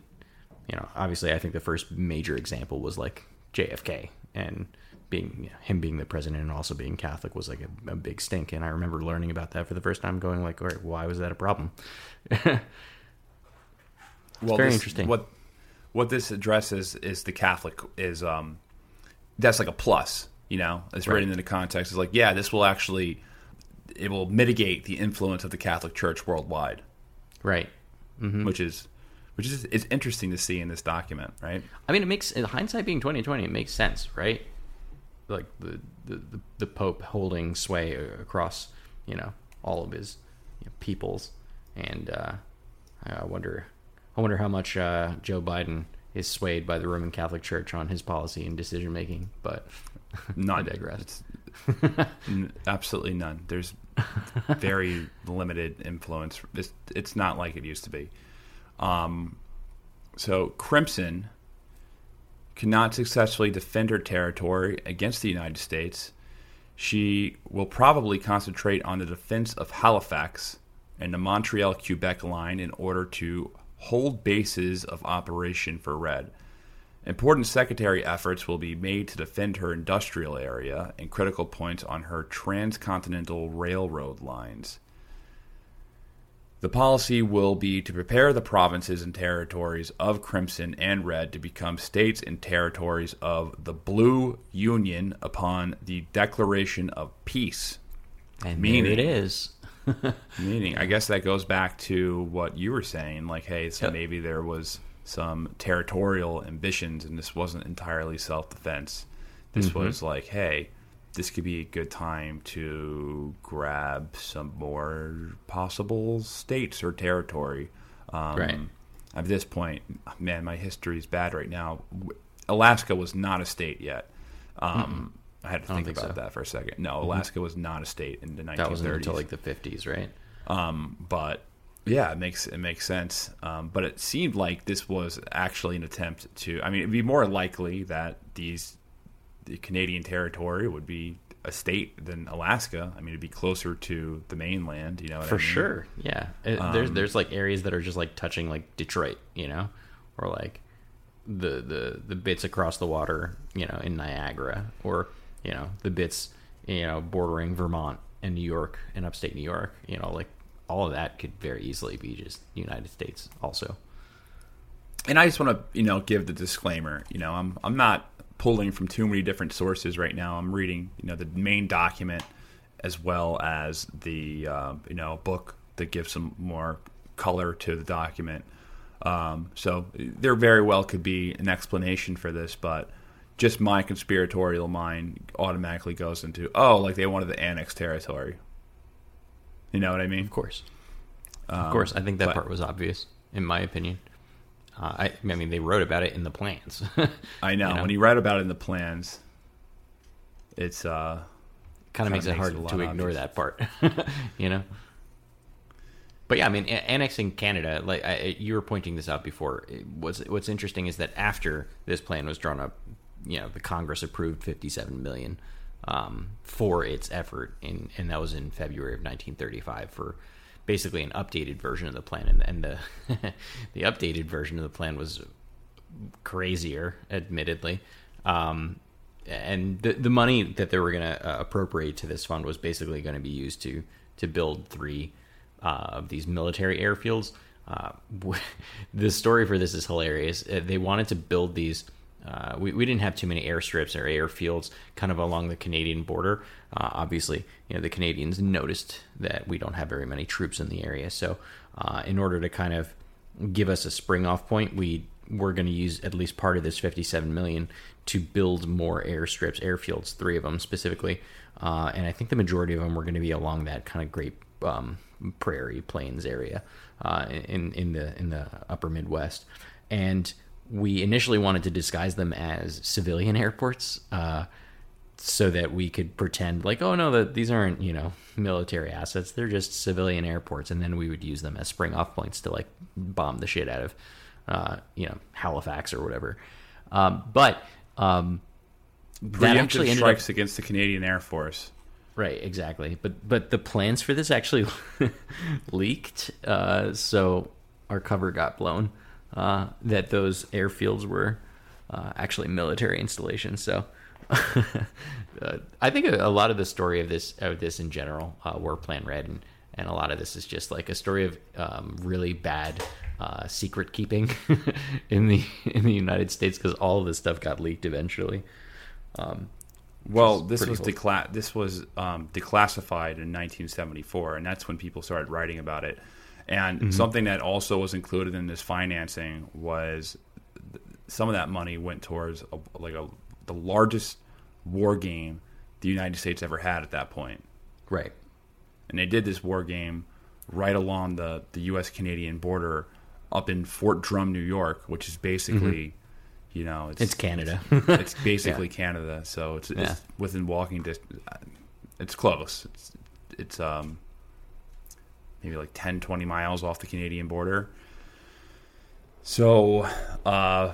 you know, obviously, I think the first major example was like JFK and being him being the president and also being Catholic was like a, a, big stink. And I remember learning about that for the first time, going like, "All right, why was that a problem?" well, very this, interesting. What what this addresses is the Catholic is um that's like a plus. You know, it's right. written in the context. It's like, yeah, this will actually it will mitigate the influence of the Catholic Church worldwide. Right. Mm-hmm. Which is which is it's interesting to see in this document, right? I mean, it makes hindsight being twenty twenty, it makes sense, right? like the, the, the Pope holding sway across, you know, all of his you know, peoples. And uh, I wonder, I wonder how much uh, Joe Biden is swayed by the Roman Catholic Church on his policy and decision making. But not I digress. absolutely none. There's very limited influence. It's, it's not like it used to be. Um, so Crimson cannot successfully defend her territory against the United States, she will probably concentrate on the defense of Halifax and the Montreal Quebec line in order to hold bases of operation for Red. Important secondary efforts will be made to defend her industrial area and critical points on her transcontinental railroad lines. The policy will be to prepare the provinces and territories of Crimson and Red to become states and territories of the Blue Union upon the declaration of peace. And Meaning- it is. Meaning, I guess that goes back to what you were saying. Like, hey, so maybe there was some territorial ambitions, and this wasn't entirely self-defense. This Mm-hmm. was like, hey, this could be a good time to grab some more possible states or territory. Um, Right. At this point, man, my history is bad right now. Alaska was not a state yet. Um, I had to think, think about so. that for a second. No, Alaska was not a state in the 1930s That wasn't until like the 50s, right? um, but yeah, it makes it makes sense. Um, but it seemed like this was actually an attempt to. I mean, it'd be more likely that these the Canadian territory would be a state than Alaska. I mean, it'd be closer to the mainland. You know, what For I mean? sure. Yeah. It, there's Um, there's like areas that are just like touching like Detroit, you know, or like the the the bits across the water, you know, in Niagara, or you know the bits you know bordering Vermont and New York and upstate New York. You know, like all of that could very easily be just United States. Also, and I just want to you know give the disclaimer. You know, I'm I'm not pulling from too many different sources right now. I'm reading you know the main document as well as the uh, you know book that gives some more color to the document. Um, so there very well could be an explanation for this, but just my conspiratorial mind automatically goes into oh, like they wanted to annex territory. You know what I mean? of course, of course, I think that Um, but- part was obvious, in my opinion. Uh, I, I mean, they wrote about it in the plans. I know. You know? When you write about it in the plans, it's uh kind of makes it makes hard it to ignore obvious. that part, you know. But yeah, I mean, annexing Canada, like I, you were pointing this out before. What's what's interesting is that after this plan was drawn up, you know, the Congress approved fifty-seven million um, for its effort, in, and that was in February of 1935 for basically an updated version of the plan, and, and the the updated version of the plan was crazier, admittedly. Um, and the the money that they were going to uh, appropriate to this fund was basically going to be used to to build three uh, of these military airfields. Uh, the story for this is hilarious. Uh, They wanted to build these. Uh, we, we didn't have too many airstrips or airfields kind of along the Canadian border. Uh, obviously, you know the Canadians noticed that we don't have very many troops in the area. So, uh, in order to kind of give us a spring off point, we we're going to use at least part of this 57 million to build more airstrips, airfields, three of them specifically, uh, and I think the majority of them were going to be along that kind of Great um, Prairie Plains area uh, in in the in the Upper Midwest, and we initially wanted to disguise them as civilian airports. Uh, so that we could pretend like, oh no, that these aren't you know military assets; they're just civilian airports, and then we would use them as spring off points to like bomb the shit out of uh, you know Halifax or whatever. Um, but um, that actually strikes up against the Canadian Air Force. right exactly. But but the plans for this actually leaked, uh, so our cover got blown. Uh, that those airfields were uh, actually military installations. So uh, I think a, a lot of the story of this of this in general, uh, War Plan Red, and, and a lot of this is just like a story of um, really bad uh, secret keeping in the in the United States because all of this stuff got leaked eventually. Well, this was decla- this was um, declassified in 1974, and that's when people started writing about it. And Mm-hmm. something that also was included in this financing was th- some of that money went towards a, like a the largest war game the United States ever had at that point. Right. and they did this war game right along the, the U.S. Canadian border up in Fort Drum, New York, which is basically, you know, it's, Mm-hmm. It's Canada. It's, basically Canada, so it's, Yeah. it's within walking distance. It's close. It's, it's um maybe like 10, 20 miles off the Canadian border. So, uh,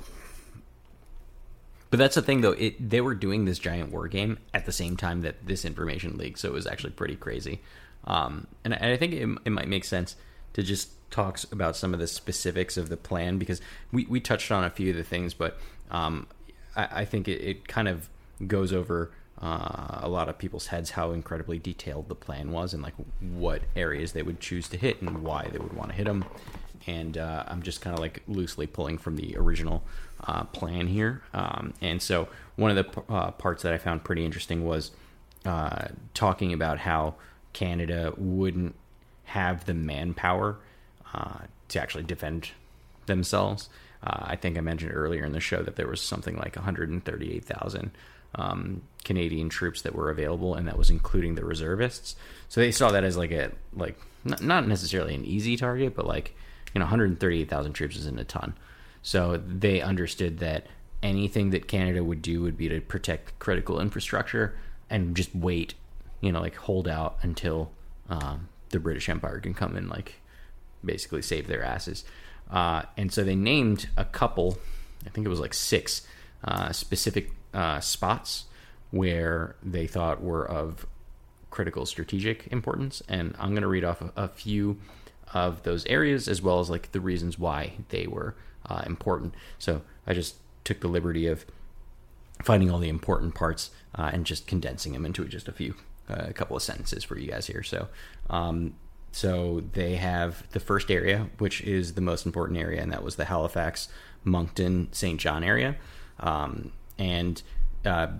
But that's the thing, though. It they were doing this giant war game at the same time that this information leaked, so it was actually pretty crazy. Um, and, and I think it, it might make sense to just talk about some of the specifics of the plan because we, we touched on a few of the things, but um, I, I, think it, it, kind of goes over uh, a lot of people's heads how incredibly detailed the plan was and like what areas they would choose to hit and why they would want to hit them. And uh, I'm just kind of like loosely pulling from the original uh, plan here. Um, and so one of the uh, parts that I found pretty interesting was uh, talking about how Canada wouldn't have the manpower uh, to actually defend themselves. I think I mentioned earlier in the show that there was something like 138,000 um, Canadian troops that were available, and that was including the reservists. So they saw that as like a like not, necessarily an easy target, but like you know 138,000 troops isn't a ton. So they understood that anything that Canada would do would be to protect critical infrastructure and just wait, you know, like hold out until um, the British Empire can come and like basically save their asses. Uh, and so they named a couple, I think it was like six uh, specific uh, spots where they thought were of critical strategic importance. And I'm going to read off a, few of those areas as well as like the reasons why they were uh, important. So I just took the liberty of finding all the important parts uh, and just condensing them into just a few, uh, a couple of sentences for you guys here. So, um, so they have the first area, which is the most important area, and that was the Halifax, Moncton, St. John area. Um, and uh,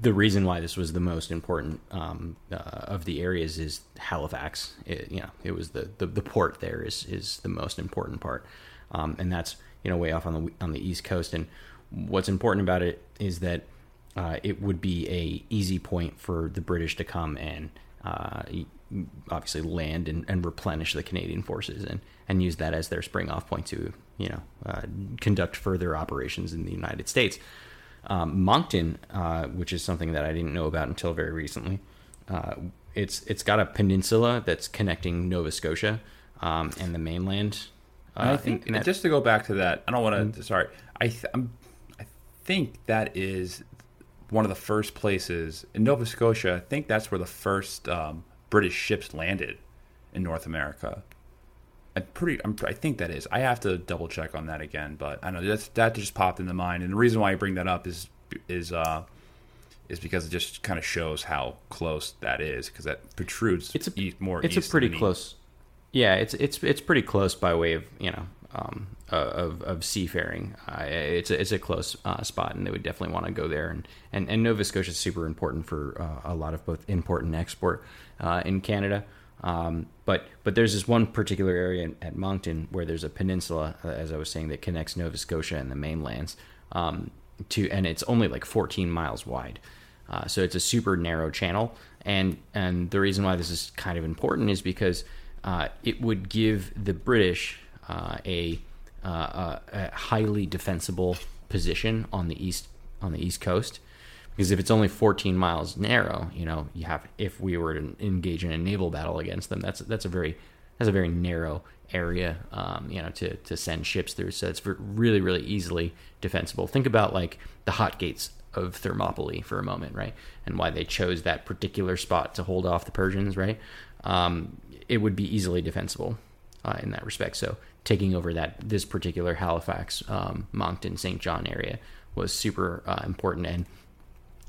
the reason why this was the most important um, uh, of the areas is Halifax. It, you know, it was the, the, the port there is is the most important part, um, and that's you know way off on the on the east coast. And what's important about it is that uh, it would be a easy point for the British to come and uh, obviously land and, and, replenish the Canadian forces and, and use that as their spring off point to you know uh, conduct further operations in the United States. Um, Moncton, uh, which is something that I didn't know about until very recently, uh, it's it's got a peninsula that's connecting Nova Scotia um, and the mainland. Uh, I think in, in that, just to go back to that, I don't want to. Mm-hmm. Sorry, I th- i think that is one of the first places in Nova Scotia. I think that's where the first um, British ships landed in North America. I'm pretty. I'm, i think that is. I have to double check on that again, but I know that's that just popped into mind. And the reason why I bring that up is is uh is because it just kind of shows how close that is because that protrudes. It's a, more. It's a pretty close. Yeah, it's it's it's pretty close by way of you know um, uh, of of seafaring. Uh, it's a, it's a close uh, spot, and they would definitely want to go there. And, and and Nova Scotia is super important for uh, a lot of both import and export uh, in Canada. Um, but but there's this one particular area at Moncton where there's a peninsula, uh, as I was saying, that connects Nova Scotia and the mainlands um, to, and it's only like 14 miles wide. Uh, so it's a super narrow channel, and and the reason why this is kind of important is because uh, it would give the British uh, a, uh, a highly defensible position on the east on the east coast because if it's only 14 miles narrow, you know, you have if we were to engage in a naval battle against them, that's that's a very that's a very narrow area, um, you know, to to send ships through. So it's really really easily defensible. Think about like the hot gates of Thermopylae for a moment, right? And why they chose that particular spot to hold off the Persians, right? Um, it would be easily defensible uh, in that respect. So taking over that this particular Halifax, um, Moncton, St. John area was super uh, important and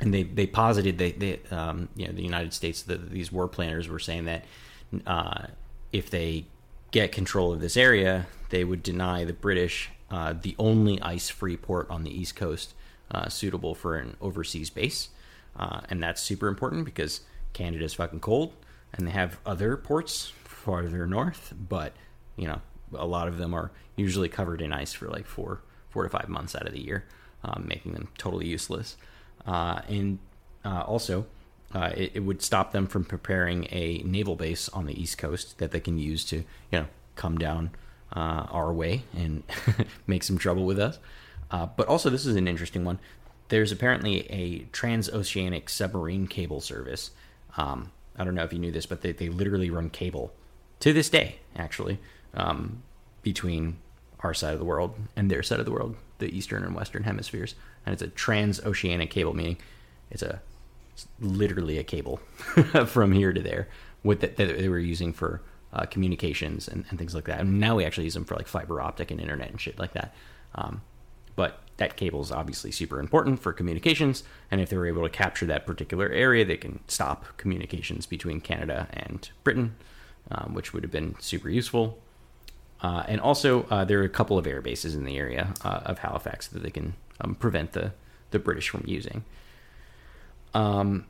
and they they posited that they um, you know the United States the, these war planners were saying that uh, if they get control of this area, they would deny the British uh, the only ice-free port on the East Coast uh, suitable for an overseas base, uh, and that's super important because Canada is fucking cold, and they have other ports farther north, but you know a lot of them are usually covered in ice for like four four to five months out of the year, um, making them totally useless. Uh, and uh, also, uh, it, it, would stop them from preparing a naval base on the East Coast that they can use to, you know, come down uh, our way and make some trouble with us. Uh, but also, this is an interesting one. There's apparently a transoceanic submarine cable service. Um, I don't know if you knew this, but they, they literally run cable to this day, actually, um, between our side of the world and their side of the world, the eastern and western hemispheres. And it's a transoceanic cable, meaning it's a it's literally a cable from here to there with the, that they were using for uh, communications and, and, things like that. And now we actually use them for like fiber optic and internet and shit like that. Um, but that cable is obviously super important for communications. And if they were able to capture that particular area, they can stop communications between Canada and Britain, um, which would have been super useful. Uh, and also, uh, there are a couple of air bases in the area uh, of Halifax that they can um, prevent the, the British from using. Um,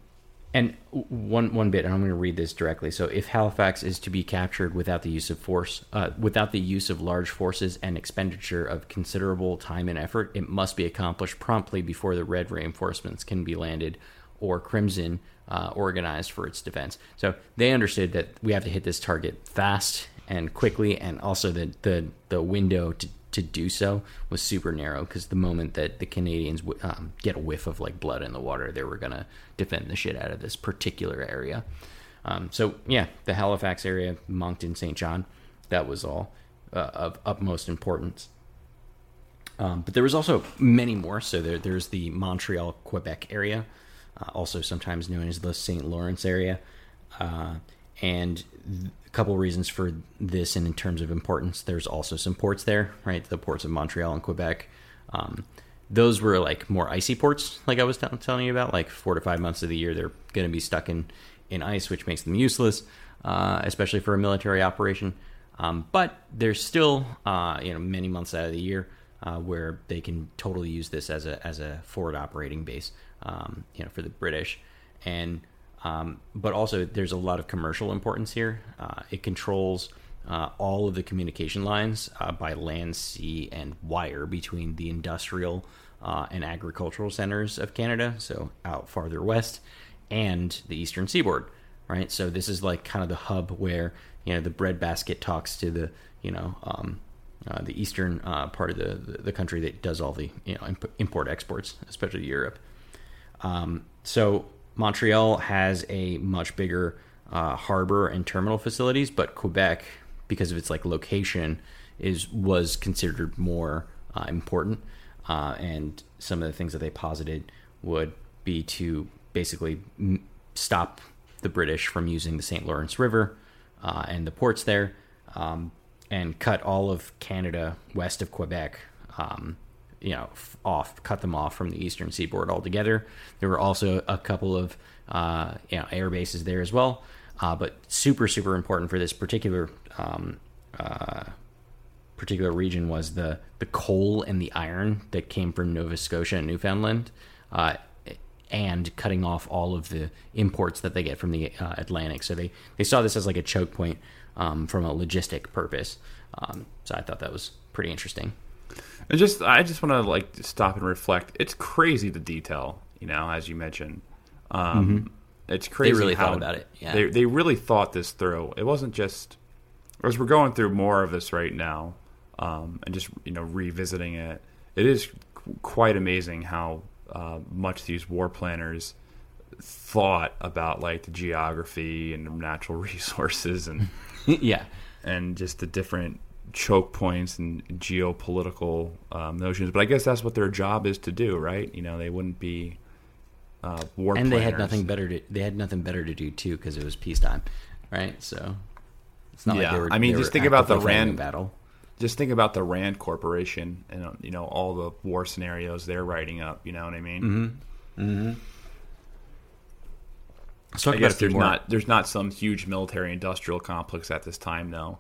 and one one bit, and I'm going to read this directly. So, if Halifax is to be captured without the use of force, uh, without the use of large forces and expenditure of considerable time and effort, it must be accomplished promptly before the Red reinforcements can be landed or Crimson uh, organized for its defense. So they understood that we have to hit this target fast and quickly, and also the the, the window to, to do so was super narrow because the moment that the Canadians um, get a whiff of like blood in the water, they were gonna defend the shit out of this particular area. Um, so yeah, the Halifax area, Moncton, St. John, that was all uh, of utmost importance. Um, but there was also many more. So there, there's the Montreal, Quebec area, uh, also sometimes known as the St. Lawrence area. Uh, and a couple reasons for this, and in terms of importance, there's also some ports there, right? The ports of Montreal and Quebec. Um, those were like more icy ports, like I was t- telling you about. Like four to five months of the year, they're going to be stuck in in ice, which makes them useless, uh, especially for a military operation. Um, but there's still, uh, you know, many months out of the year uh, where they can totally use this as a as a forward operating base, um, you know, for the British. And um, but also, there's a lot of commercial importance here. Uh, it controls uh, all of the communication lines uh, by land, sea, and wire between the industrial uh, and agricultural centers of Canada, so out farther west, and the eastern seaboard. Right, so this is like kind of the hub where you know the breadbasket talks to the you know um, uh, the eastern uh, part of the, the country that does all the you know import exports, especially Europe. Um, so Montreal has a much bigger uh, harbor and terminal facilities, but Quebec, because of its like location, is was considered more uh, important. Uh, and some of the things that they posited would be to basically m- stop the British from using the St. Lawrence River uh, and the ports there, um, and cut all of Canada west of Quebec um, you know off, cut them off from the eastern seaboard altogether. There were also a couple of uh, you know air bases there as well, uh, but super super important for this particular um, uh, particular region was the the coal and the iron that came from Nova Scotia and Newfoundland. Uh, and cutting off all of the imports that they get from the uh, Atlantic, so they, they saw this as like a choke point um, from a logistic purpose. Um, so I thought that was pretty interesting. And just I just want to like stop and reflect. It's crazy the detail, you know, as you mentioned. Um, mm-hmm. It's crazy. They really thought about it. Yeah, they they really thought this through. It wasn't just as we're going through more of this right now, um, and just you know revisiting it. It is quite amazing how uh, much these war planners thought about like the geography and natural resources and yeah and just the different choke points and geopolitical um, notions. But I guess that's what their job is to do, right? You know, they wouldn't be uh, war. And planners. they had nothing better to. They had nothing better to do too because it was peacetime, right? So it's not yeah. like they were. I mean, just think about the Rand battle. Just think about the Rand Corporation and you know all the war scenarios they're writing up. You know what I mean? Mm-hmm. Mm-hmm. Let's talk I guess there's more. not there's not some huge military industrial complex at this time though.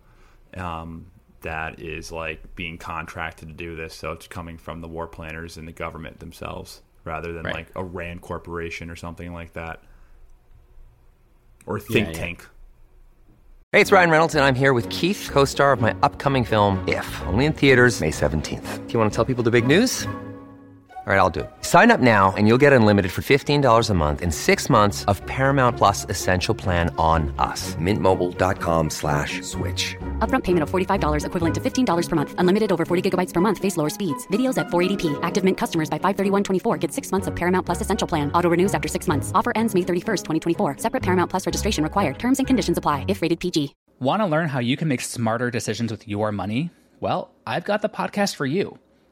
Um, that is like being contracted to do this. So it's coming from the war planners and the government themselves rather than right. like a Rand corporation or something like that. Or think yeah, yeah. tank. Hey, it's Ryan Reynolds, and I'm here with Keith, co star of my upcoming film, If, only in theaters, May 17th. Do you want to tell people the big news? All right, I'll do it. Sign up now and you'll get unlimited for $15 a month in six months of Paramount Plus Essential Plan on us. Mintmobile.com slash switch. Upfront payment of $45 equivalent to $15 per month. Unlimited over 40 gigabytes per month. Face lower speeds. Videos at 480p. Active Mint customers by 531.24 get six months of Paramount Plus Essential Plan. Auto renews after six months. Offer ends May 31st, 2024. Separate Paramount Plus registration required. Terms and conditions apply if rated PG. Want to learn how you can make smarter decisions with your money? Well, I've got the podcast for you.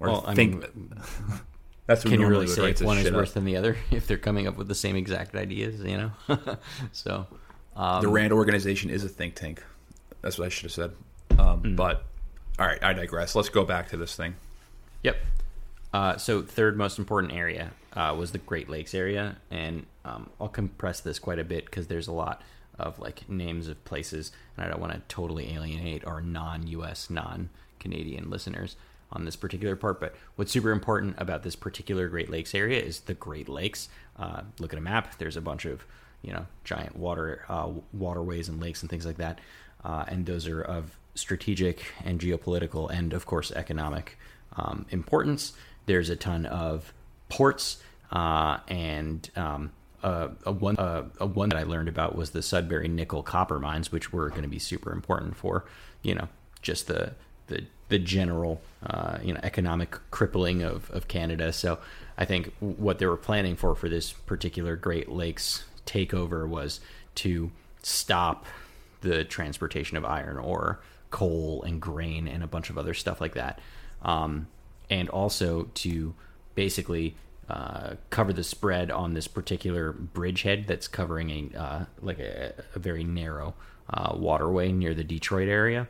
Or Well, I mean, that's Can you really say if one is worse up. than the other if they're coming up with the same exact ideas? You know, so um, the Rand organization is a think tank. That's what I should have said. Um, Hmm. But all right, I digress. Let's go back to this thing. Yep. Uh, so third most important area uh, was the Great Lakes area, and um, I'll compress this quite a bit because there's a lot of like names of places, and I don't want to totally alienate our non-U.S., non-Canadian listeners on this particular part. But what's super important about this particular Great Lakes area is the Great Lakes. Uh, look at a map. There's a bunch of you know giant water uh, waterways and lakes and things like that, uh, and those are of strategic and geopolitical and of course economic um, importance. There's a ton of ports uh, and um, uh, a one uh, a one that I learned about was the Sudbury nickel copper mines, which were going to be super important for you know just the the the general uh, you know economic crippling of, of Canada. So I think what they were planning for for this particular Great Lakes takeover was to stop the transportation of iron ore, coal, and grain, and a bunch of other stuff like that, um, and also to basically uh, cover the spread on this particular bridgehead that's covering a uh, like a, a very narrow uh, waterway near the Detroit area.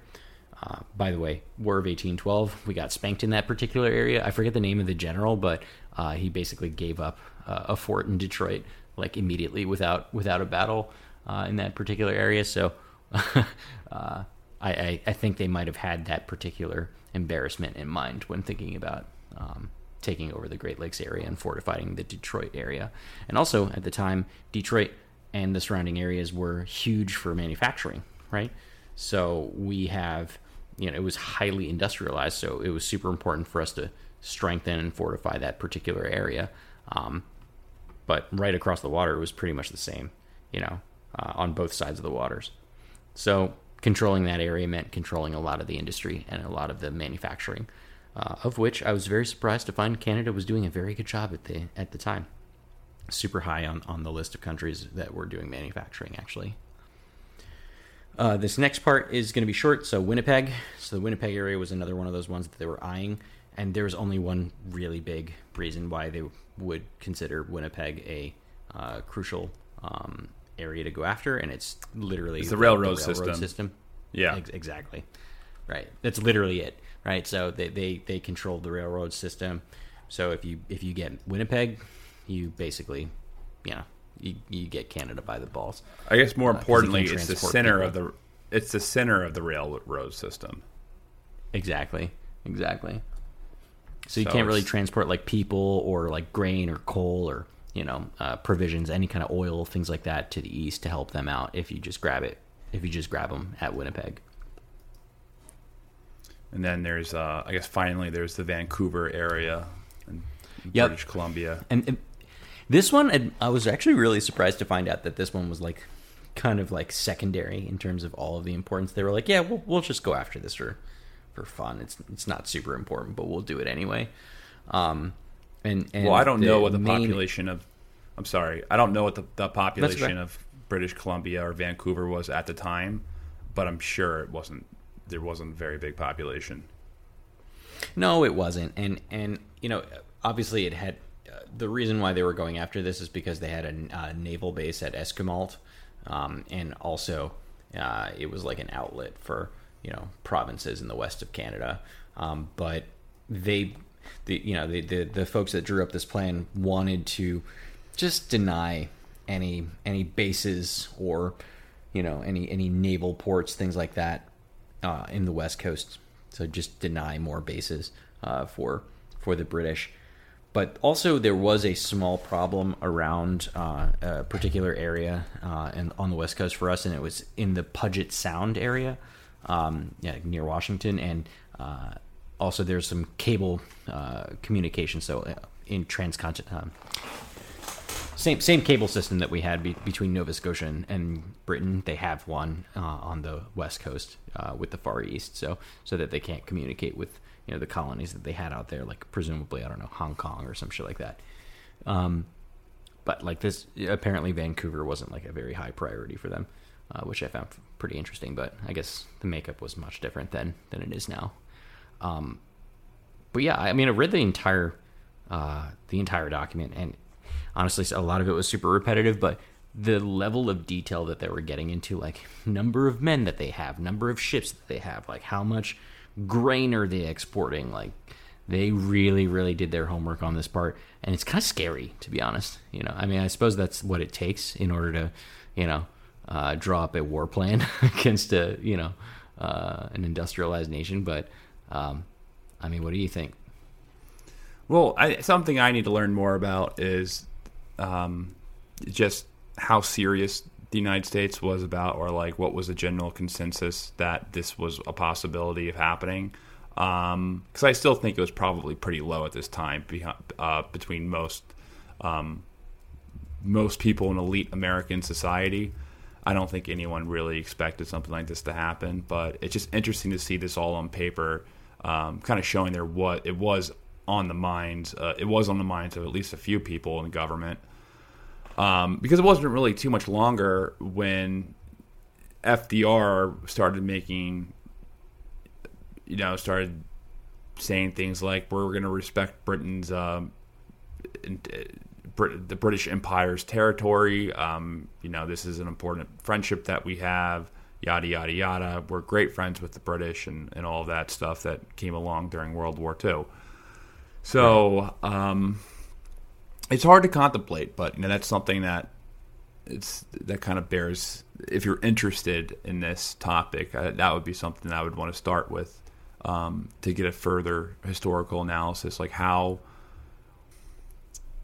Uh, by the way, War of 1812, we got spanked in that particular area. I forget the name of the general, but uh, he basically gave up uh, a fort in Detroit like immediately without without a battle uh, in that particular area. So uh, I, I, I think they might have had that particular embarrassment in mind when thinking about um, taking over the Great Lakes area and fortifying the Detroit area. And also at the time, Detroit and the surrounding areas were huge for manufacturing, right? So we have, you know, it was highly industrialized. So it was super important for us to strengthen and fortify that particular area. Um, but right across the water, it was pretty much the same, you know, uh, on both sides of the waters. So controlling that area meant controlling a lot of the industry and a lot of the manufacturing, uh, of which I was very surprised to find Canada was doing a very good job at the at the time. Super high on, on the list of countries that were doing manufacturing, actually. Uh, this next part is going to be short. So Winnipeg. So the Winnipeg area was another one of those ones that they were eyeing, and there was only one really big reason why they would consider Winnipeg a uh, crucial um, area to go after, and it's literally It's the railroad system. system. Yeah. Ex- exactly. Right. That's literally it. Right. So they, they they control the railroad system. So if you if you get Winnipeg, you basically, you know, you, you get Canada by the balls. I guess more Uh, importantly, it's the center people. of the it's the center of the railroad system. Exactly. Exactly. So you So can't really transport like people or like grain or coal or you know uh, provisions, any kind of oil, things like that to the east to help them out. If you just grab it, if you just grab them at Winnipeg. And then there's, uh, I guess, finally there's the Vancouver area in Yep. British Columbia. And, and this one, I- was actually really surprised to find out that this one was like kind of like secondary in terms of all of the importance. They were like, yeah, we'll, we'll just go after this for for fun. It's it's not super important, but we'll do it anyway. Um, and, and well, I don't know what the main- population of. I'm sorry, I don't know what the, the population of British Columbia or Vancouver was at the time, but I'm sure it wasn't. There wasn't a very big population. No, it wasn't, and and you know, obviously, it had the reason why they were going after this is because they had a uh, naval base at Esquimalt, um, and also uh, it was like an outlet for you know provinces in the west of Canada. Um, but they, the you know the, the the folks that drew up this plan wanted to just deny any any bases or you know any any naval ports things like that uh, in the west coast. So just deny more bases uh, for for the British. But also there was a small problem around uh, a particular area uh, and on the west coast for us, and it was in the Puget Sound area, um, yeah, near Washington, and uh, also there's some cable uh, communication. So uh, in transcontinental. Um, same same cable system that we had be, between Nova Scotia and, and, Britain. They have one uh, on the west coast uh, with the Far East, so so that they can't communicate with you know the colonies that they had out there, like presumably I don't know Hong Kong or some shit like that. Um, but like this, apparently Vancouver wasn't like a very high priority for them, uh, which I found pretty interesting. But I guess the makeup was much different then than it is now. Um, but yeah, I mean, I read the entire uh, the entire document and honestly, a lot of it was super repetitive, but the level of detail that they were getting into, like number of men that they have, number of ships that they have, like how much grain are they exporting, like they really, really did their homework on this part, and it's kind of scary to be honest. You know, I mean, I suppose that's what it takes in order to, you know, uh, draw up a war plan against a, you know, uh, an industrialized nation. But, um, I mean, what do you think? Well, I, something I need to learn more about is um, just how serious the United States was about, or like what was the general consensus that this was a possibility of happening. Because um, I still think it was probably pretty low at this time uh, between most um, most people in elite American society. I don't think anyone really expected something like this to happen, but it's just interesting to see this all on paper, um, kind of showing there what it was on the minds. Uh, it was on the minds of at least a few people in government, um, because it wasn't really too much longer when FDR started making, you know, started saying things like we're going to respect Britain's. Um, the British Empire's territory. Um, you know, this is an important friendship that we have. Yada yada yada. We're great friends with the British and, and all of that stuff that came along during World War II. So um, it's hard to contemplate, but you know that's something that it's that kind of bears. If you're interested in this topic, uh, that would be something I would want to start with um, to get a further historical analysis, like how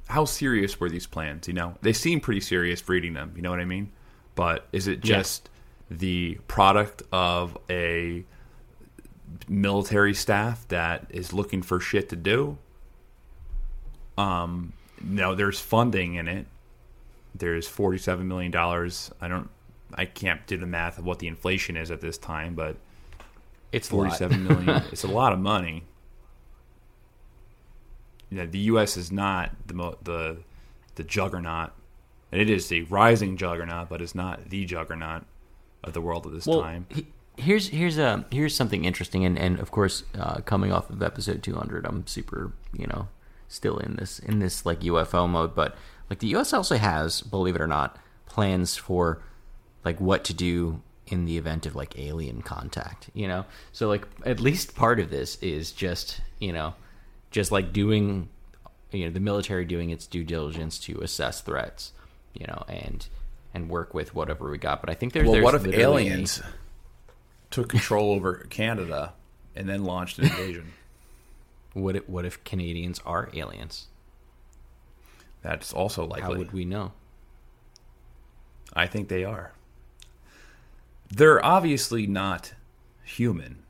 how serious were these plans? You know, they seem pretty serious reading them. You know what I mean? But is it just yeah. the product of a military staff that is looking for shit to do? Um, no, there's funding in it. There's forty-seven million dollars. I don't, I can't do the math of what the inflation is at this time, but it's forty-seven million. It's a lot of money. You know, the U.S. is not the the the juggernaut, and it is a rising juggernaut, but it's not the juggernaut of the world at this well, time. He, here's here's a uh, here's something interesting, and and of course, uh, coming off of episode 200, I'm super you know still in this in this like UFO mode, but like the US also has, believe it or not, plans for like what to do in the event of like alien contact, you know? So like at least part of this is just, you know, just like doing you know, the military doing its due diligence to assess threats, you know, and and work with whatever we got. But I think there's well, there's what if aliens took control over Canada and then launched an invasion? What if, what if Canadians are aliens? That's also likely. How would we know? I think they are. They're obviously not human.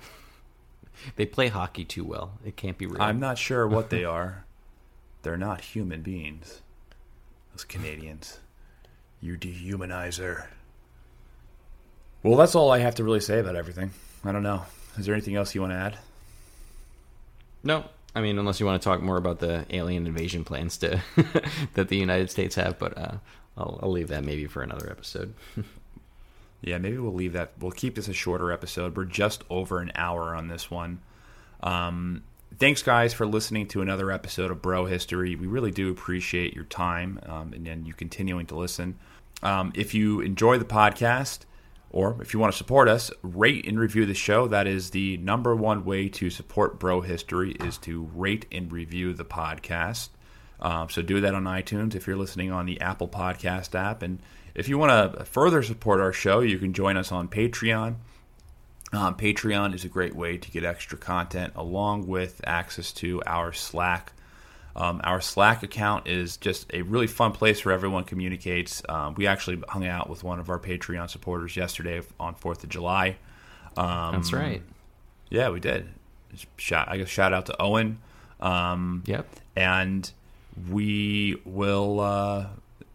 they play hockey too well. It can't be real. I'm not sure what they are. They're not human beings. Those Canadians. You dehumanizer. Well, that's all I have to really say about everything. I don't know. Is there anything else you want to add? No, I mean, unless you want to talk more about the alien invasion plans to that the United States have, but uh, I'll, I'll leave that maybe for another episode. yeah, maybe we'll leave that. We'll keep this a shorter episode. We're just over an hour on this one. Um, thanks, guys, for listening to another episode of Bro History. We really do appreciate your time um, and, and you continuing to listen. Um, if you enjoy the podcast, Or if you want to support us, rate and review the show. That is the number one way to support Bro History is to rate and review the podcast. Um, so do that on iTunes if you're listening on the Apple Podcast app. And if you want to further support our show, you can join us on Patreon. Um, Patreon is a great way to get extra content along with access to our Slack. Um, our Slack account is just a really fun place where everyone communicates. Um, we actually hung out with one of our Patreon supporters yesterday on Fourth of July. Um, That's right. Yeah, we did. Shout, I guess shout out to Owen. Um, Yep. and we will uh,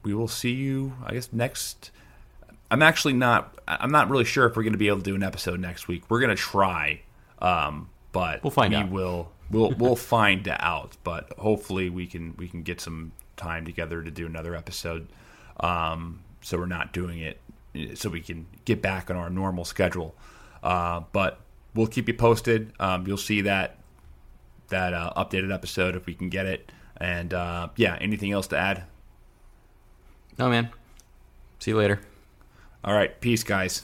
we will see you. I guess next. I'm actually not. I'm not really sure if we're going to be able to do an episode next week. We're going to try, um, but We'll find we out. Will we'll we'll find out. But hopefully we can we can get some time together to do another episode. Um, so we're not doing it so we can get back on our normal schedule. Uh, but we'll keep you posted. Um, you'll see that that uh, updated episode if we can get it. And uh, yeah, anything else to add? No, man. See you later. All right, peace, guys.